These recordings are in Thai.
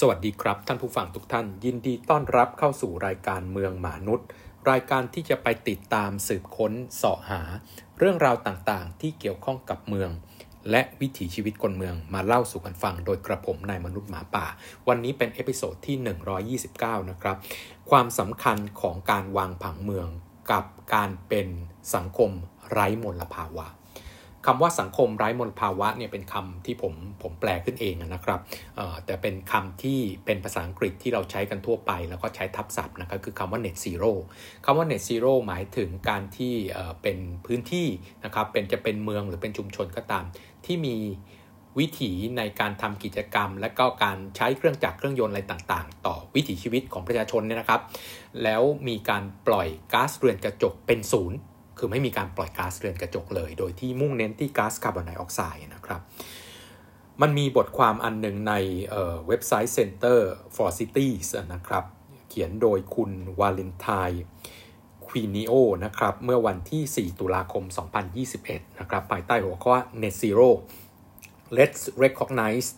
สวัสดีครับ ท่านผู้ฟังทุกท่าน ยินดีต้อนรับเข้าสู่รายการเมืองมนุษย์ รายการที่จะไปติดตามสืบค้นเสาะหา เรื่องราวต่างๆ ที่เกี่ยวข้องกับเมือง และวิถีชีวิตคนเมืองมาเล่าสู่กันฟัง โดยกระผมนายมนุษย์หมาป่า วันนี้เป็น episode ที่ 129 นะครับ ความสำคัญของการวางผังเมืองกับการเป็นสังคมไร้มลภาวะ คำว่าสังคมไร้มลภาวะเนี่ยเป็นคำที่ผมผมแปลขึ้นเองนะครับแต่เป็นคำที่เป็นภาษาอังกฤษที่เราใช้กันทั่วไป แล้วก็ใช้ทับศัพท์นะครับคือคำว่า net zero คำว่า net zero หมายถึงการที่เป็นพื้นที่นะครับเป็นจะเป็นเมืองหรือเป็นชุมชนก็ตาม ที่มีวิถีในการทำกิจกรรม และก็การใช้เครื่องจักรเครื่องยนต์อะไรต่างๆ ต่อวิถีชีวิตของประชาชนเนี่ยนะครับ แล้วมีการปล่อยก๊าซเรือนกระจกเป็นศูนย์ คือไม่มีการปล่อยก๊าซเรือนกระจกเลย โดยที่มุ่งเน้นที่ก๊าซคาร์บอนไดออกไซด์นะครับ มันมีบทความอันหนึ่งในเว็บไซต์ Center for Cities นะครับ เขียนโดยคุณวาเลนไทน์ควีนิโอนะครับ เมื่อวันที่ 4 ตุลาคม 2021 นะครับ ภายใต้หัวข้อ Net Zero Let's recognize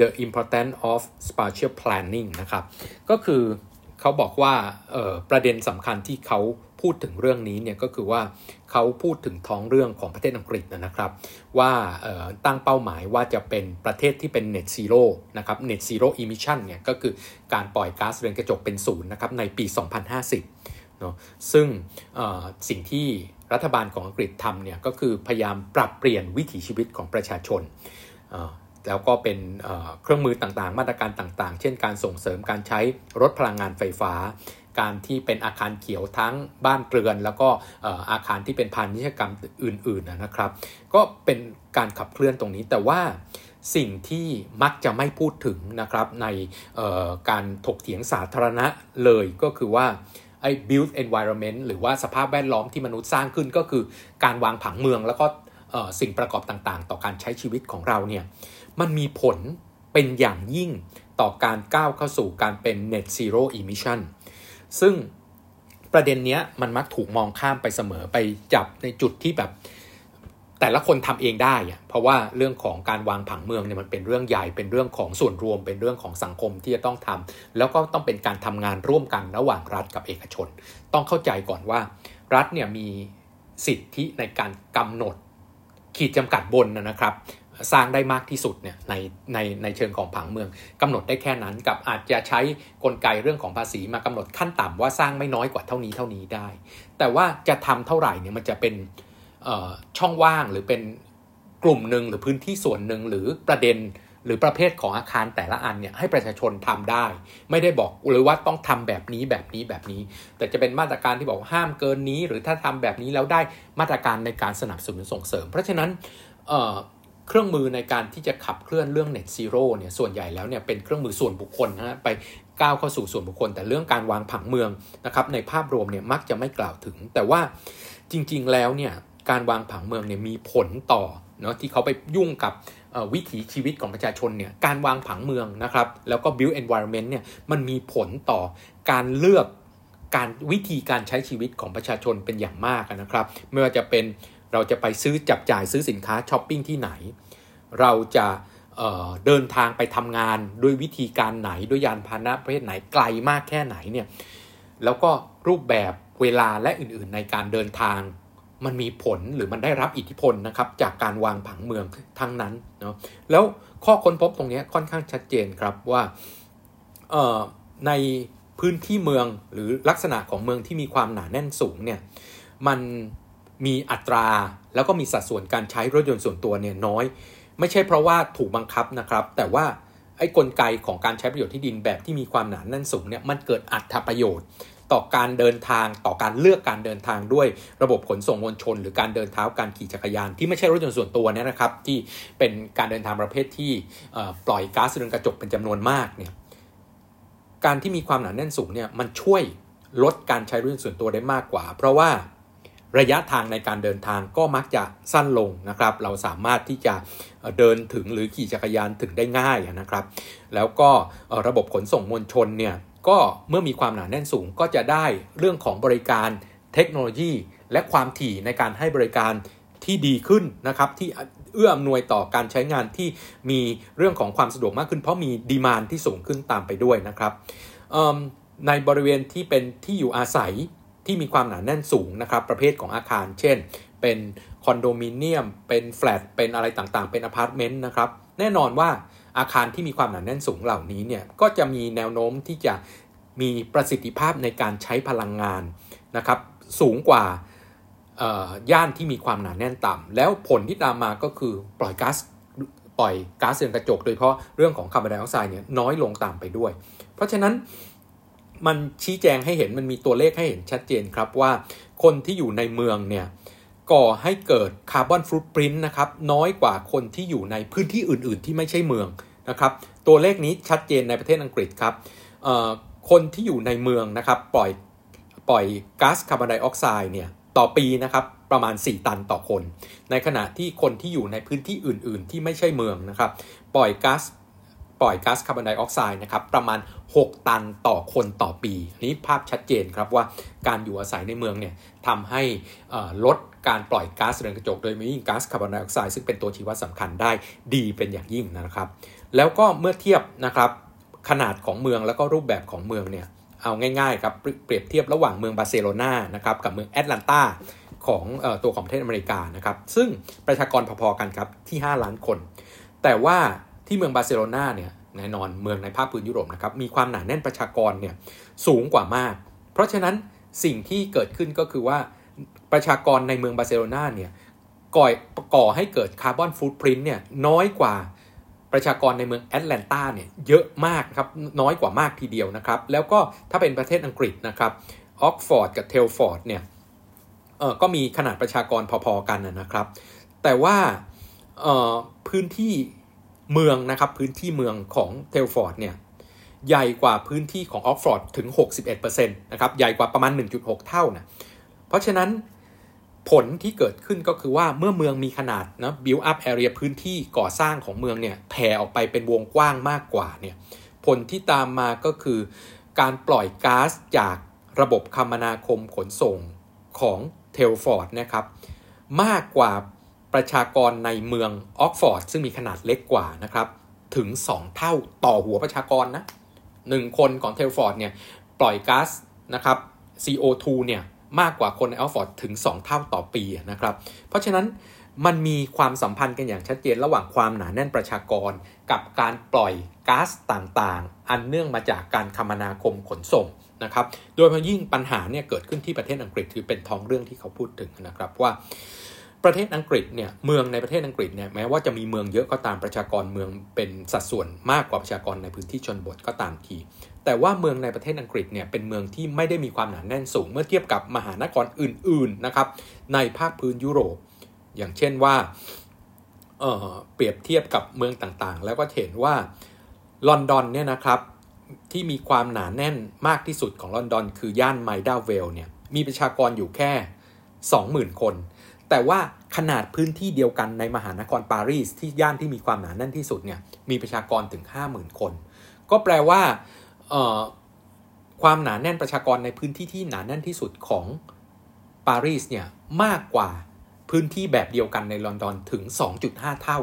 the importance of spatial planning นะครับ ก็คือเขาบอกว่าประเด็นสำคัญที่เขา พูดถึงเรื่องนี้เนี่ยก็คือว่าเขาพูดถึงท้องเรื่องของประเทศอังกฤษนะครับ ว่าตั้งเป้าหมายว่าจะเป็นประเทศที่เป็น net zero นะครับ net zero emission เนี่ยก็คือการปล่อยก๊าซเรือนกระจกเป็นศูนย์นะครับในปี 2050เนาะซึ่งสิ่งที่รัฐบาลของอังกฤษทำเนี่ยก็คือพยายามปรับเปลี่ยนวิถีชีวิตของประชาชนแล้วก็เป็นเครื่องมือต่างๆ มาตรการต่างๆ เช่นการส่งเสริมการใช้รถพลังงานไฟฟ้า การที่เป็นอาคารเขียวทั้งบ้านเรือน แล้วก็อาคารที่เป็นพาณิชยกรรมอื่นๆนะครับ ก็เป็นการขับเคลื่อนตรงนี้แต่ว่าสิ่งที่มักจะไม่พูดถึงนะครับในการถกเถียงสาธารณะเลยก็คือว่าไอ้ built environment หรือว่าสภาพแวดล้อมที่มนุษย์สร้างขึ้นก็คือการวางผังเมืองแล้วก็สิ่งประกอบต่างๆ ต่อการใช้ชีวิตของเราเนี่ยมันมีผลเป็นอย่างยิ่งต่อการก้าวเข้าสู่การเป็น net zero emission ซึ่งประเด็นเนี้ยมันมักถูกมองข้ามไปเสมอไปจับในจุดที่แบบ แต่ละคนทำเองได้อะเพราะว่าเรื่องของการวางผังเมืองเนี่ยมันเป็นเรื่องใหญ่เป็นเรื่องของส่วนรวม เป็นเรื่องของสังคมที่จะต้องทำแล้วก็ต้องเป็นการทำงานร่วมกันระหว่างรัฐกับเอกชน ต้องเข้าใจก่อนว่า รัฐเนี่ยมีสิทธิในการกำหนดขีดจำกัดบนนะครับ สร้างได้มากที่สุดเนี่ยในในในเชิงของผังเมืองกำหนดได้แค่นั้นกับอาจจะใช้กลไกเรื่องของภาษีมากำหนดขั้นต่ำว่าสร้างไม่น้อยกว่าเท่านี้เท่านี้ได้ แต่ว่าจะทำเท่าไหร่เนี่ยมันจะเป็นช่องว่างหรือเป็นกลุ่มหนึ่งหรือพื้นที่ส่วนหนึ่งหรือประเด็นหรือประเภทของอาคารแต่ละอันเนี่ยให้ประชาชนทำได้ ไม่ได้บอกหรือว่าต้องทำแบบนี้แบบนี้แบบนี้ แต่จะเป็นมาตรการที่บอกห้ามเกินนี้ หรือถ้าทำแบบนี้แล้วได้มาตรการในการสนับสนุนส่งเสริม เพราะฉะนั้น เครื่องมือในการที่จะขับเคลื่อนเรื่อง net zero เนี่ยส่วนใหญ่แล้วเนี่ยเป็นเครื่องมือส่วนบุคคลนะไปก้าวเข้าสู่ส่วนบุคคล แต่เรื่องการวางผังเมืองนะครับในภาพรวมเนี่ยมักจะไม่กล่าวถึง แต่ว่าจริงๆแล้วเนี่ยการวางผังเมืองเนี่ยมีผลต่อเนาะที่เขาไปยุ่งกับวิถีชีวิตของประชาชนเนี่ยการวางผังเมืองนะครับแล้วก็ build environment เนี่ยมันมีผลต่อการเลือกการวิธีการใช้ชีวิตของประชาชนเป็นอย่างมากนะครับไม่ว่าจะเป็น เราจะไปซื้อจับจ่ายซื้อสินค้าช้อปปิ้งที่ไหน เราจะเเดินทางไปทำงานด้วยวิธีการไหนด้วยยานพาหนะประเภทไหนไกลมากแค่ไหนเนี่ยแล้วก็รูปแบบเวลาและอื่นๆ ในการเดินทาง มันมีผลหรือมันได้รับอิทธิพลนะครับจากการวางผังเมืองทั้งนั้นเนาะแล้วข้อค้นพบตรงนี้ค่อนข้างชัดเจนครับว่าในพื้นที่เมืองหรือลักษณะของเมืองที่มีความหนาแน่นสูงเนี่ยมัน มีอัตรา แล้วก็มีสัดส่วนการใช้รถยนต์ส่วนตัวเนี่ยน้อย ไม่ใช่เพราะว่าถูกบังคับนะครับ แต่ว่าไอ้กลไกของการใช้ประโยชน์ที่ดินแบบที่มีความหนาแน่นสูงเนี่ยมันเกิดอัตราประโยชน์ ต่อการเดินทางต่อการเลือกการเดินทางด้วยระบบขนส่งมวลชน หรือการเดินเท้าการขี่จักรยาน ที่ไม่ใช่รถยนต์ส่วนตัวเนี่ยนะครับ ที่เป็นการเดินทางประเภทที่ปล่อยก๊าซเรือนกระจกเป็นจำนวนมากเนี่ยการที่มีความหนาแน่นสูงเนี่ยมันช่วยลดการใช้รถยนต์ส่วนตัวได้มากกว่า เพราะว่า ระยะทางในการเดินทางก็มักจะสั้นลงนะครับ เราสามารถที่จะเดินถึงหรือขี่จักรยานถึงได้ง่ายนะครับ แล้วก็ระบบขนส่งมวลชนเนี่ยก็เมื่อมีความหนาแน่นสูงก็จะได้เรื่องของบริการเทคโนโลยี และความถี่ในการให้บริการที่ดีขึ้นนะครับที่เอื้ออำนวยต่อการใช้งานที่มีเรื่องของความสะดวกมากขึ้น เพราะมีดีมานที่สูงขึ้นตามไปด้วยนะครับในบริเวณที่เป็นที่อยู่อาศัย ที่มีความหนาแน่นสูงนะครับประเภทของอาคาร เช่น เป็นคอนโดมิเนียม เป็นแฟลต เป็นอะไรต่างๆ เป็นอพาร์ตเมนต์นะครับ แน่นอนว่าอาคารที่มีความหนาแน่นสูงเหล่านี้เนี่ยก็จะมีแนวโน้มที่จะมีประสิทธิภาพในการใช้พลังงานนะครับสูงกว่าย่านที่มีความหนาแน่นต่ำแล้วผลที่ตามมาก็คือปล่อยก๊าซปล่อยก๊าซเรือนกระจก โดยเฉพาะเรื่องของคาร์บอนไดออกไซด์เนี่ยน้อยลงตามไปด้วย เพราะฉะนั้น มันชี้แจงให้เห็นมันมีตัวเลขให้เห็นชัดเจนครับว่าคนที่อยู่ในเมืองเนี่ยก่อให้เกิดคาร์บอนฟุตปรินต์นะครับน้อยกว่าคนที่อยู่ในพื้นที่อื่น ๆ ที่ไม่ใช่เมืองนะครับตัวเลขนี้ชัดเจนในประเทศอังกฤษครับคนที่อยู่ในเมืองนะครับปล่อยปล่อยก๊าซคาร์บอนไดออกไซด์เนี่ยต่อปีนะครับประมาณ 4 ตันต่อคน ในขณะที่คนที่อยู่ในพื้นที่อื่น ๆ ที่ไม่ใช่เมืองนะครับปล่อยก๊าซ ปล่อยก๊าซคาร์บอนไดออกไซด์นะครับประมาณ 6 ตันต่อคนต่อปีนี้ภาพชัดเจนครับว่าการอยู่อาศัยในเมืองเนี่ยทำให้ลดการปล่อยก๊าซเรือนกระจกโดยมีก๊าซคาร์บอนไดออกไซด์ซึ่งเป็นตัวชี้วัดสำคัญได้ดีเป็นอย่างยิ่งนะครับ แล้วก็เมื่อเทียบนะครับขนาดของเมืองแล้วก็รูปแบบของเมืองเนี่ยเอาง่ายๆครับเปรียบเทียบระหว่างเมืองบาร์เซโลนานะครับกับเมืองแอตแลนตาของเอ่อตัวของประเทศอเมริกานะครับซึ่งประชากรพอๆกันครับที่ 5 ล้านคน แต่ว่า ที่เมืองบาร์เซโลนาเนี่ยแน่นอนเมืองในภาคพื้นยุโรปนะครับมีความหนาแน่นประชากรเนี่ยสูงกว่ามาก เพราะฉะนั้นสิ่งที่เกิดขึ้นก็คือว่าประชากรในเมืองบาร์เซโลนาเนี่ยก่อก่อให้เกิด carbon footprint เนี่ยน้อยกว่าประชากรในเมืองแอตแลนตาเนี่ยเยอะมากครับน้อยกว่ามากทีเดียวนะครับ แล้วก็ถ้าเป็นประเทศอังกฤษนะครับออกซ์ฟอร์ดกับเทลฟอร์ดเนี่ยเออก็มีขนาดประชากรพอๆกันนะครับ แต่ว่าเออพื้นที่ เมืองนะครับพื้นที่เมืองของเทลฟอร์ดเนี่ยใหญ่กว่าพื้นที่ของออกฟอร์ดถึง 61%นะครับใหญ่กว่าประมาณ 1.6 เท่านะเพราะฉะนั้นผลที่เกิดขึ้นก็คือว่าเมื่อเมืองมีขนาดนะ build up area พื้นที่ก่อสร้างของเมืองเนี่ยแผ่ออกไปเป็นวงกว้างมากกว่าเนี่ยผลที่ตามมาก็คือการปล่อยก๊าซจากระบบคมนาคมขนส่งของเทลฟอร์ดนะครับมากกว่า ประชากรในเมืองออกซ์ฟอร์ดซึ่งมีขนาดเล็กกว่านะครับ ถึง 2 เท่าต่อหัวประชากรนะหนึ่งคนของเทลฟอร์ดเนี่ยปล่อยก๊าซนะครับ CO2 เนี่ยมากกว่าคนในออกซ์ฟอร์ดถึง 2 เท่าต่อปีนะครับ เพราะฉะนั้นมันมีความสัมพันธ์กันอย่างชัดเจนระหว่างความหนาแน่นประชากร กับการปล่อยก๊าซต่างๆ อันเนื่องมาจากการคมนาคมขนส่งนะครับ โดยเฉพาะยิ่งปัญหาเนี่ยเกิดขึ้นที่ประเทศอังกฤษถือเป็นท้องเรื่องที่เขาพูดถึงนะครับว่า ประเทศอังกฤษเนี่ยเมืองในประเทศอังกฤษเนี่ยแม้ว่าจะมีเมืองเยอะก็ตามประชากรเมืองเป็นสัดส่วนมากกว่าประชากรในพื้นที่ชนบทก็ตามที แต่ว่าเมืองในประเทศอังกฤษเนี่ยเป็นเมืองที่ไม่ได้มีความหนาแน่นสูง เมื่อเทียบกับมหานครอื่นๆนะครับในภาคพื้นยุโรป อย่างเช่นว่าเเปรียบเทียบกับเมืองต่างๆ แล้วก็เห็นว่าลอนดอนเนี่ยนะครับที่มีความหนาแน่นมากที่สุดของลอนดอน คือย่านไมด้าเวลเนี่ยมีประชากรอยู่แค่ 20,000 คน แต่ว่าขนาดพื้นที่เดียวกันในมหานครปารีสที่ย่านที่มีความหนาแน่นที่สุดเนี่ยมีประชากรถึง 50,000 คน ก็แปลว่าความหนาแน่นประชากรในพื้นที่ที่หนาแน่นที่สุดของปารีสเนี่ยมากกว่าพื้นที่แบบเดียวกันในลอนดอนถึง 2.5 เท่า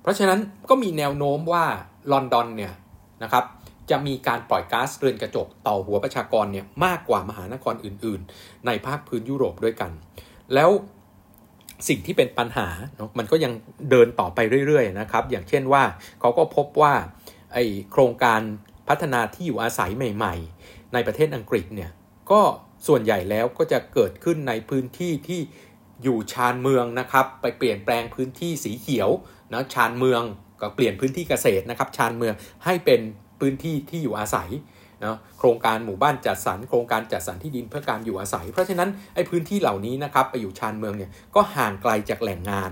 เพราะฉะนั้นก็มีแนวโน้มว่าลอนดอนเนี่ยนะครับจะมีการปล่อยก๊าซเรือนกระจกต่อหัวประชากรเนี่ยมากกว่ามหานครอื่น ๆ ในภาคพื้นยุโรปด้วยกัน แล้ว สิ่งที่เป็นปัญหาเนาะมันก็ยังเดินต่อไปเรื่อยๆนะครับ อย่างเช่นว่าเขาก็พบว่าไอโครงการพัฒนาที่อยู่อาศัยใหม่ ๆ ในประเทศอังกฤษเนี่ยก็ส่วนใหญ่แล้วก็จะเกิดขึ้นในพื้นที่ที่อยู่ชานเมืองนะครับ ไปเปลี่ยนแปลงพื้นที่สีเขียวนะชานเมืองก็เปลี่ยนพื้นที่เกษตรนะครับ ชานเมืองให้เป็น พื้นที่ที่อยู่อาศัยนะโครงการหมู่บ้านจัดสรรโครงการจัดสรรที่ดินเพื่อการอยู่อาศัย เพราะฉะนั้นไอ้พื้นที่เหล่านี้นะครับไปอยู่ชานเมืองเนี่ยก็ห่างไกลจากแหล่งงาน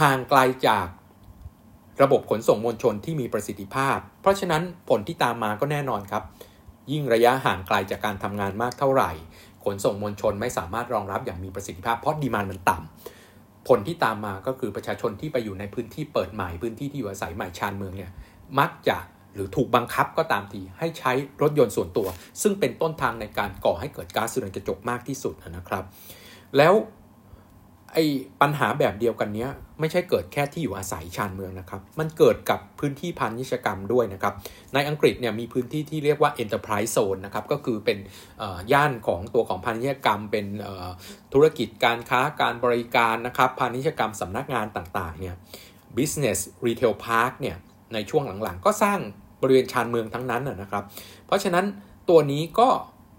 ห่างไกลจากระบบขนส่งมวลชนที่มีประสิทธิภาพ เพราะฉะนั้นผลที่ตามมาก็แน่นอนครับ ยิ่งระยะห่างไกลจากการทำงานมากเท่าไหร่ ขนส่งมวลชนไม่สามารถรองรับอย่างมีประสิทธิภาพเพราะดีมานมันต่ำผลที่ตามมาก็คือประชาชนที่ไปอยู่ในพื้นที่เปิดใหม่พื้นที่ที่อยู่อาศัยใหม่ชานเมืองเนี่ยมักจะ หรือถูกบังคับก็ตามทีให้ใช้รถยนต์ส่วนตัว ซึ่งเป็นต้นทางในการก่อให้เกิดก๊าซเรือนกระจกมากที่สุดนะครับ แล้วไอ้ปัญหาแบบเดียวกันนี้ไม่ใช่เกิดแค่ที่อยู่อาศัยชานเมืองนะครับ มันเกิดกับพื้นที่พาณิชยกรรมด้วยนะครับ ในอังกฤษเนี่ยมีพื้นที่ที่เรียกว่า enterprise zone นะครับ ก็คือเป็นย่านของตัวของพาณิชยกรรม เป็นธุรกิจการค้าการบริการนะครับ พาณิชยกรรมสำนักงานต่างๆเนี่ย business retail park เนี่ยในช่วงหลังๆ ก็สร้าง บริเวณชานเมืองทั้งนั้นนะครับ เพราะฉะนั้นตัวนี้ก็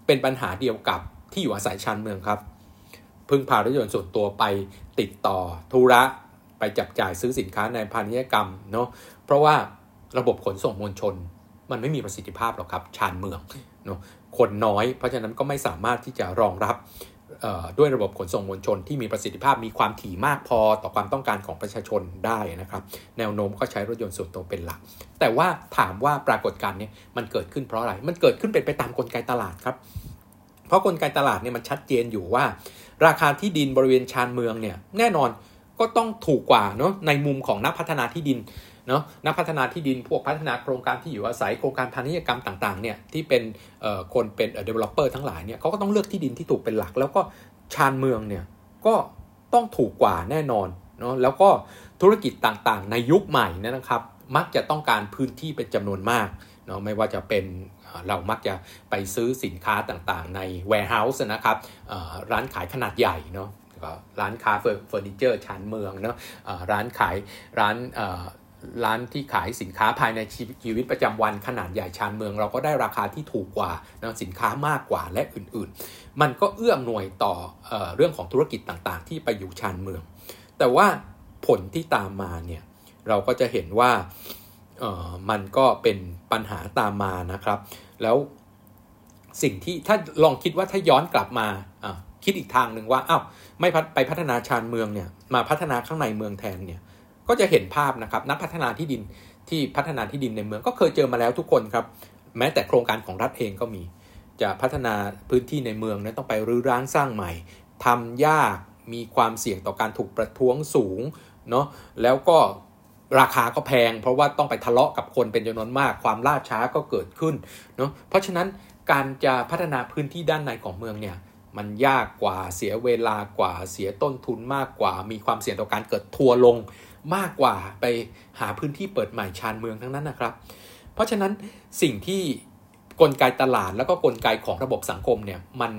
เป็นปัญหาเดียวกับที่อยู่อาศัยชานเมืองครับ พึ่งพารถยนต์ส่วนตัวไปติดต่อธุระไปจับจ่ายซื้อสินค้าในพาณิชยกรรมเนาะเพราะว่าระบบขนส่งมวลชน มันไม่มีประสิทธิภาพหรอกครับชานเมืองเนาะคนน้อย เพราะฉะนั้นก็ไม่สามารถที่จะรองรับ ด้วยระบบขนส่งมวลชนที่มีประสิทธิภาพมีความถี่มากพอต่อความต้องการของประชาชนได้นะครับ แนวโน้มก็ใช้รถยนต์ส่วนตัวเป็นหลัก แต่ว่าถามว่าปรากฏการณ์นี้มันเกิดขึ้นเพราะอะไร มันเกิดขึ้นเป็นไปตามกลไกตลาดครับ เพราะกลไกตลาดเนี่ยมันชัดเจนอยู่ว่า ราคาที่ดินบริเวณชานเมืองเนี่ยแน่นอนก็ต้องถูกกว่าเนาะในมุมของนักพัฒนาที่ดิน เนาะนักพัฒนาที่ดินพวกพัฒนาโครงการที่อยู่อาศัยโครงการพาณิชยกรรมต่างๆเนี่ยที่เป็นคนเป็น developer ทั้งหลายเนี่ยเขาก็ต้องเลือกที่ดินที่ถูกเป็นหลัก แล้วก็ชานเมืองเนี่ยก็ต้องถูกกว่าแน่นอนเนาะแล้วก็ธุรกิจต่างๆ ในยุคใหม่นะครับ มักจะต้องการพื้นที่เป็นจำนวนมากเนาะไม่ว่าจะเป็นเรามักจะไปซื้อสินค้าต่างๆ ใน warehouse นะครับร้านขายขนาดใหญ่เนาะร้านค้าเฟอร์นิเจอร์ชานเมืองเนาะร้านขายร้าน ร้านที่ขายสินค้าภายในชีวิตประจำวันขนาดใหญ่ชานเมือง เราก็ได้ราคาที่ถูกกว่านะสินค้ามากกว่าและอื่นๆ มันก็เอื้อมหน่วยต่อเอเรื่องของธุรกิจต่างๆ ที่ไปอยู่ชานเมือง แต่ว่าผลที่ตามมาเนี่ยเราก็จะเห็นว่ามันก็เป็นปัญหาตามมานะครับ แล้วสิ่งที่ถ้าลองคิดว่าถ้าย้อนกลับมาคิดอีกทางหนึ่งว่าอ้าวไม่ไปพัฒนาชานเมืองเนี่ยมาพัฒนาข้างในเมืองแทนเนี่ย ก็จะเห็นภาพนะครับนักพัฒนาที่ดินที่พัฒนาที่ดินในเมืองก็เคยเจอมาแล้วทุกคนครับแม้แต่โครงการของรัฐเองก็มี จะพัฒนาพื้นที่ในเมืองนั้นต้องไปรื้อร้างสร้างใหม่ทำยากมีความเสี่ยงต่อการถูกประท้วงสูงเนาะแล้วก็ราคาก็แพง เพราะว่าต้องไปทะเลาะกับคนเป็นจำนวนมาก ความล่าช้าก็เกิดขึ้นเนาะเพราะฉะนั้นการจะพัฒนาพื้นที่ด้านในของเมืองเนี่ย มันยากกว่าเสียเวลากว่าเสียต้นทุนมากกว่า มีความเสี่ยงต่อการเกิดทัวลงมากกว่าไปหาพื้นที่เปิดใหม่ชานเมืองทั้งนั้นนะครับ เพราะฉะนั้นสิ่งที่กลไกตลาดแล้วก็กลไกของระบบสังคมเนี่ยมัน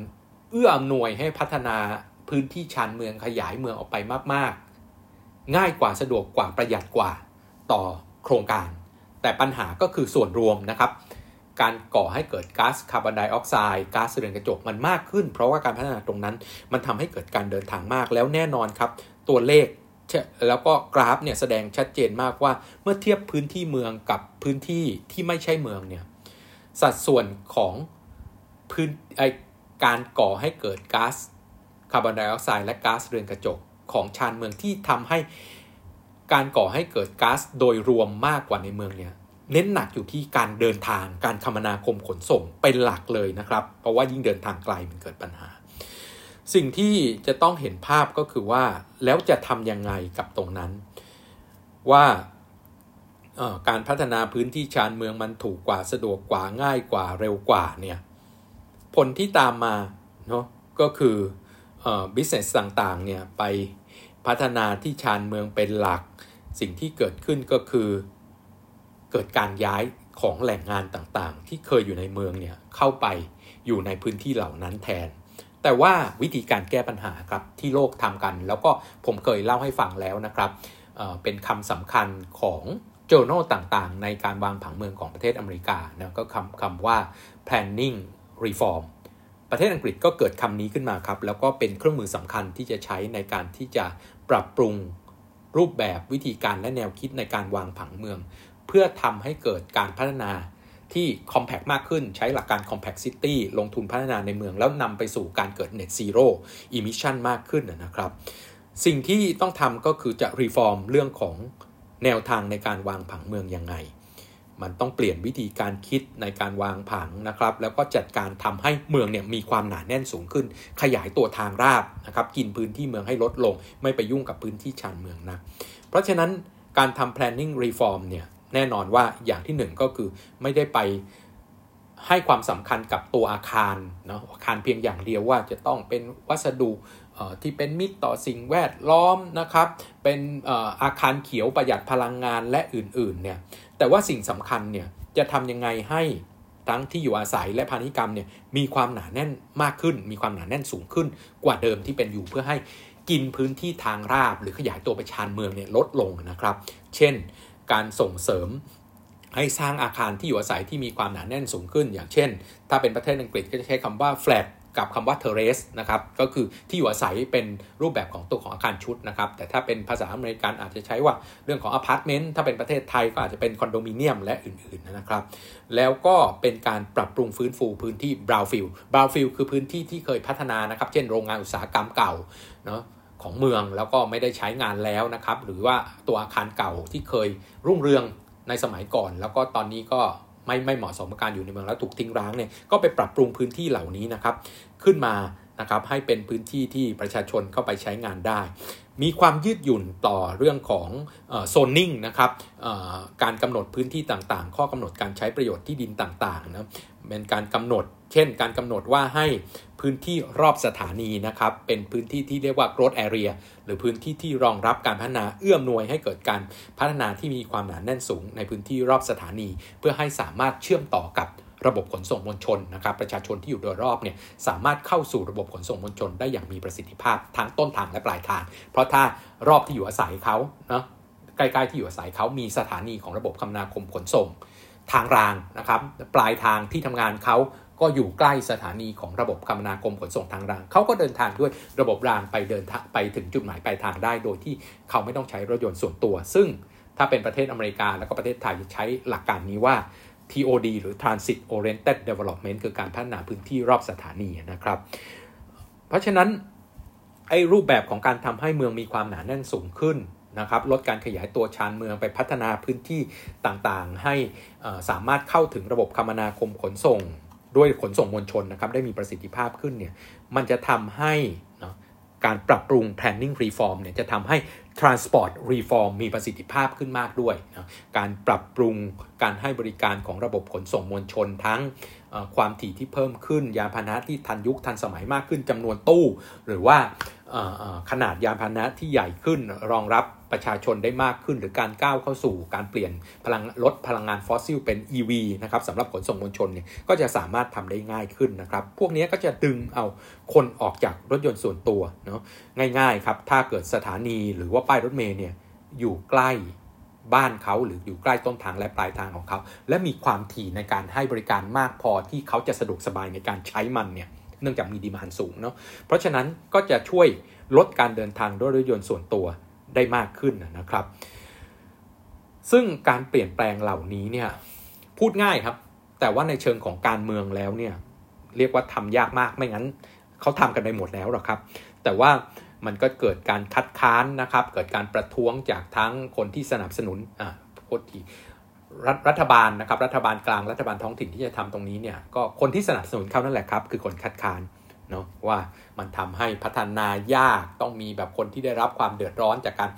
เอื้ออำนวยให้พัฒนาพื้นที่ชานเมืองขยายเมืองออกไปมาก ๆ ง่ายกว่าสะดวกกว่าประหยัดกว่าต่อโครงการ แต่ปัญหาก็คือส่วนรวมนะครับ การก่อให้เกิดก๊าซคาร์บอนไดออกไซด์ก๊าซเรือนกระจกมันมากขึ้น เพราะว่าการพัฒนาตรงนั้น มันทำให้เกิดการเดินทางมากแล้วแน่นอนครับ ตัวเลขแล้วก็กราฟเนี่ยแสดงชัดเจนมากว่าเมื่อเทียบพื้นที่เมืองกับพื้นที่ที่ไม่ใช่เมืองเนี่ยสัดส่วนของพื้นไอการก่อให้เกิดก๊าซคาร์บอนไดออกไซด์และก๊าซเรือนกระจกของชานเมืองที่ทำให้การก่อให้เกิดก๊าซโดยรวมมากกว่าในเมืองเนี่ย เน้นหนักอยู่ที่การเดินทางการคมนาคมขนส่งเป็นหลักเลยนะครับ เพราะว่ายิ่งเดินทางไกลมันเกิดปัญหา สิ่งที่จะต้องเห็นภาพก็คือว่าแล้วจะทำยังไงกับตรงนั้น ว่าการพัฒนาพื้นที่ชานเมืองมันถูกกว่าสะดวกกว่าง่ายกว่าเร็วกว่าเนี่ยผลที่ตามมาเนาะก็คือบิสเนสต่างๆเนี่ยไปพัฒนาที่ชานเมืองเป็นหลัก สิ่งที่เกิดขึ้นก็คือ เกิดการย้ายของแหล่งงานต่างๆ ที่เคยอยู่ในเมืองเนี่ยเข้าไปอยู่ในพื้นที่เหล่านั้นแทน แต่ว่าวิธีการแก้ปัญหาครับที่โลกทำกัน แล้วก็ผมเคยเล่าให้ฟังแล้วนะครับเเป็นคำสำคัญของ journal ต่างๆ ในการวางผังเมืองของประเทศอเมริกานะก็คำคำว่า planning reform ประเทศอังกฤษก็เกิดคำนี้ขึ้นมาครับ แล้วก็เป็นเครื่องมือสำคัญที่จะใช้ในการที่จะปรับปรุงรูปแบบวิธีการและแนวคิดในการวางผังเมือง เพื่อทำให้เกิดการพัฒนาที่ compact มากขึ้นใช้หลักการ compact city ลงทุนพัฒนาในเมืองแล้วนำไปสู่การเกิด net zero emission มากขึ้นนะครับ สิ่งที่ต้องทำก็คือจะ reform เรื่องของแนวทางในการวางผังเมืองยังไง มันต้องเปลี่ยนวิธีการคิดในการวางผังนะครับ แล้วก็จัดการทำให้เมืองเนี่ยมีความหนาแน่นสูงขึ้น ขยายตัวทางราบนะครับกินพื้นที่เมืองให้ลดลง ไม่ไปยุ่งกับพื้นที่ชานเมืองนะเพราะฉะนั้นการทำ planning reform เนี่ย แน่นอนว่าอย่างที่หนึ่งก็คือไม่ได้ไปให้ความสำคัญกับตัวอาคารเนาะอาคารเพียงอย่างเดียวว่าจะต้องเป็นวัสดุที่เป็นมิตรต่อสิ่งแวดล้อมนะครับ เป็นอาคารเขียวประหยัดพลังงานและอื่นๆเนี่ยแต่ว่าสิ่งสำคัญเนี่ยจะทำยังไงให้ทั้งที่อยู่อาศัยและพาณิชยกรรมเนี่ยมีความหนาแน่นมากขึ้น มีความหนาแน่นสูงขึ้นกว่าเดิมที่เป็นอยู่เพื่อให้กินพื้นที่ทางราบหรือขยายตัวไปชานเมืองเนี่ยลดลงนะครับ เช่น การส่งเสริมให้สร้างอาคารที่อยู่อาศัยที่มีความหนาแน่นสูงขึ้น อย่างเช่น ถ้าเป็นประเทศอังกฤษก็จะใช้คำว่า flat กับคำว่า terrace นะครับ ก็คือที่อยู่อาศัยเป็นรูปแบบของตัวของอาคารชุดนะครับ แต่ถ้าเป็นภาษาอเมริกันอาจจะใช้ว่าเรื่องของอพาร์ตเมนต์ ถ้าเป็นประเทศไทยก็อาจจะเป็นคอนโดมิเนียมและอื่นๆนะครับ แล้วก็เป็นการปรับปรุงฟื้นฟูพื้นที่ brownfield brownfield คือพื้นที่ที่เคยพัฒนานะครับ เช่นโรงงานอุตสาหกรรมเก่าเนาะ ของเมืองแล้วก็ไม่ได้ใช้งานแล้วนะครับ หรือว่าตัวอาคารเก่าที่เคยรุ่งเรืองในสมัยก่อน แล้วก็ตอนนี้ก็ไม่ไม่เหมาะสมกับการอยู่ในเมืองแล้วถูกทิ้งร้างเนี่ยก็ไปปรับปรุงพื้นที่เหล่านี้นะครับ ขึ้นมานะครับให้เป็นพื้นที่ที่ประชาชนเข้าไปใช้งานได้ มีความยืดหยุ่นต่อเรื่องของโซนนิ่งนะครับการกำหนดพื้นที่ต่างๆ ข้อกำหนดการใช้ประโยชน์ที่ดินต่างๆนะเป็นการกำหนด เช่น การกำหนดว่าให้ พื้นที่รอบสถานีนะครับ เป็นพื้นที่ที่เรียกว่า growth area หรือพื้นที่ที่รองรับการพัฒนาเอื้อมหน่วยให้เกิดการพัฒนาที่มีความหนาแน่นสูง ในพื้นที่รอบสถานี เพื่อให้สามารถเชื่อมต่อกับระบบขนส่งมวลชนนะครับประชาชนที่อยู่โดยรอบเนี่ยสามารถเข้าสู่ระบบขนส่งมวลชนได้อย่างมีประสิทธิภาพทั้งต้นทางและปลายทาง เพราะถ้ารอบที่อยู่อาศัยเขาเนาะใกล้ๆที่อยู่อาศัยเขามีสถานีของระบบคมนาคมขนส่ง ทางรางนะครับปลายทางที่ทำงานเขา ก็อยู่ใกล้สถานีของระบบคมนาคมขนส่งทางราง เขาก็เดินทางด้วยระบบรางไปเดินไปถึงจุดหมายปลายทางได้ โดยที่เขาไม่ต้องใช้รถยนต์ส่วนตัว ซึ่งถ้าเป็นประเทศอเมริกาแล้วก็ประเทศไทยใช้หลักการนี้ว่า TOD หรือ Transit Oriented Development คือการพัฒนาพื้นที่รอบสถานีนะครับ เพราะฉะนั้นไอ้รูปแบบของการทำให้เมืองมีความหนาแน่นสูงขึ้นนะครับลดการขยายตัวชานเมืองไปพัฒนาพื้นที่ต่างๆ ให้สามารถเข้าถึงระบบคมนาคมขนส่ง ด้วยขนส่งมวลชนนะครับได้มีประสิทธิภาพขึ้นเนี่ยมันจะทำให้นะการปรับปรุง planning reform เนี่ยจะทำให้ transport reform มีประสิทธิภาพขึ้นมากด้วยนะการปรับปรุงการให้บริการของระบบขนส่งมวลชนทั้งความถี่ที่เพิ่มขึ้น ยานพาหนะที่ทันยุคทันสมัยมากขึ้นจำนวนตู้ หรือว่าขนาดยานพาหนะที่ใหญ่ขึ้นรองรับ ประชาชนได้มากขึ้น หรือการก้าวเข้าสู่การเปลี่ยนพลังลดพลังงานฟอสซิลเป็น EV นะครับสำหรับขนส่งมวลชนเนี่ยก็จะสามารถทำได้ง่ายขึ้นนะครับ พวกนี้ก็จะดึงเอาคนออกจากรถยนต์ส่วนตัวเนาะง่ายๆครับถ้าเกิดสถานีหรือว่าป้ายรถเมล์เนี่ยอยู่ใกล้บ้านเขาหรืออยู่ใกล้ต้นทางและปลายทางของเขา และมีความถี่ในการให้บริการมากพอที่เขาจะสะดวกสบายในการใช้มันเนี่ยเนื่องจากมีดีมานสูงเนาะเพราะฉะนั้นก็จะช่วยลดการเดินทางด้วยรถยนต์ส่วนตัว ได้มากขึ้นนะครับ ซึ่งการเปลี่ยนแปลงเหล่านี้เนี่ยพูดง่ายครับ แต่ว่าในเชิงของการเมืองแล้วเนี่ยเรียกว่าทำยากมากไม่งั้นเขาทำกันไปหมดแล้วหรอกครับ แต่ว่ามันก็เกิดการคัดค้านนะครับ เกิดการประท้วงจากทั้งคนที่สนับสนุนอ่าโคตรทีรัฐรัฐบาลนะครับ รัฐบาลกลางรัฐบาลท้องถิ่นที่จะทำตรงนี้เนี่ยก็คนที่สนับสนุนเขานั่นแหละครับ คือคนคัดค้าน เนาะว่ามันทำให้พัฒนายากต้องมีแบบคนที่ได้รับความเดือดร้อนจากการ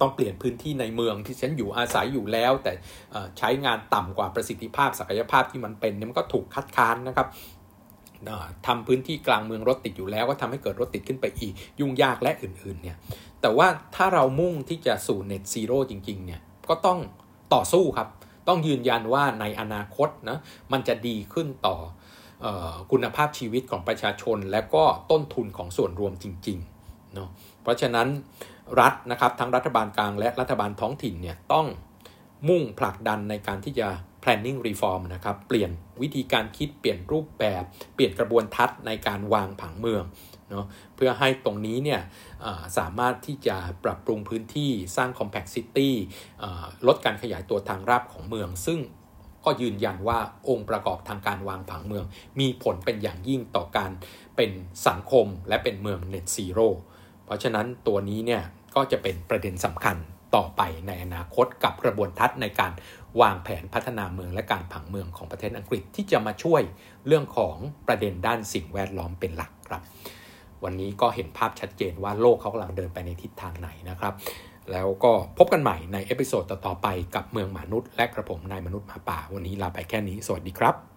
ต้องเปลี่ยนพื้นที่ในเมืองที่ฉันอยู่อาศัยอยู่แล้ว แต่ใช้งานต่ำกว่าประสิทธิภาพศักยภาพที่มันเป็นเนี่ยมันก็ถูกคัดค้านนะครับทำพื้นที่กลางเมืองรถติดอยู่แล้วก็ทำให้เกิดรถติดขึ้นไปอีก ยุ่งยากและอื่นๆเนี่ยแต่ว่าถ้าเรามุ่งที่จะสู่เน็ตซีโร่จริงๆเนี่ยก็ต้องต่อสู้ครับ ต้องยืนยันว่าในอนาคตนะมันจะดีขึ้นต่อ คุณภาพชีวิตของประชาชน และก็ต้นทุนของส่วนรวมจริงๆเนาะเพราะฉะนั้นรัฐนะครับทั้งรัฐบาลกลางและรัฐบาลท้องถิ่นเนี่ยต้องมุ่งผลักดันในการที่จะ planning reform นะครับ เปลี่ยนวิธีการคิด เปลี่ยนรูปแบบ เปลี่ยนกระบวนทัศน์ในการวางผังเมืองเนาะ เพื่อให้ตรงนี้เนี่ยสามารถที่จะปรับปรุงพื้นที่ สร้าง compact city ลดการขยายตัวทางราบของเมือง ซึ่ง ก็ยืนยันว่าองค์ประกอบทางการวางผังเมือง มีผลเป็นอย่างยิ่งต่อการเป็นสังคมและเป็นเมือง net zero เพราะฉะนั้นตัวนี้เนี่ยก็จะเป็นประเด็นสำคัญต่อไปในอนาคตกับกระบวนทัศน์ในการวางแผนพัฒนาเมืองและการผังเมืองของประเทศอังกฤษที่จะมาช่วยเรื่องของประเด็นด้านสิ่งแวดล้อมเป็นหลักครับ วันนี้ก็เห็นภาพชัดเจนว่าโลกเขากำลังเดินไปในทิศทางไหนนะครับ แล้วก็พบกันใหม่ใน episode ต่อๆไปกับเมืองมนุษย์ และกระผมนายมนุษย์หมาป่า วันนี้ลาไปแค่นี้ สวัสดีครับ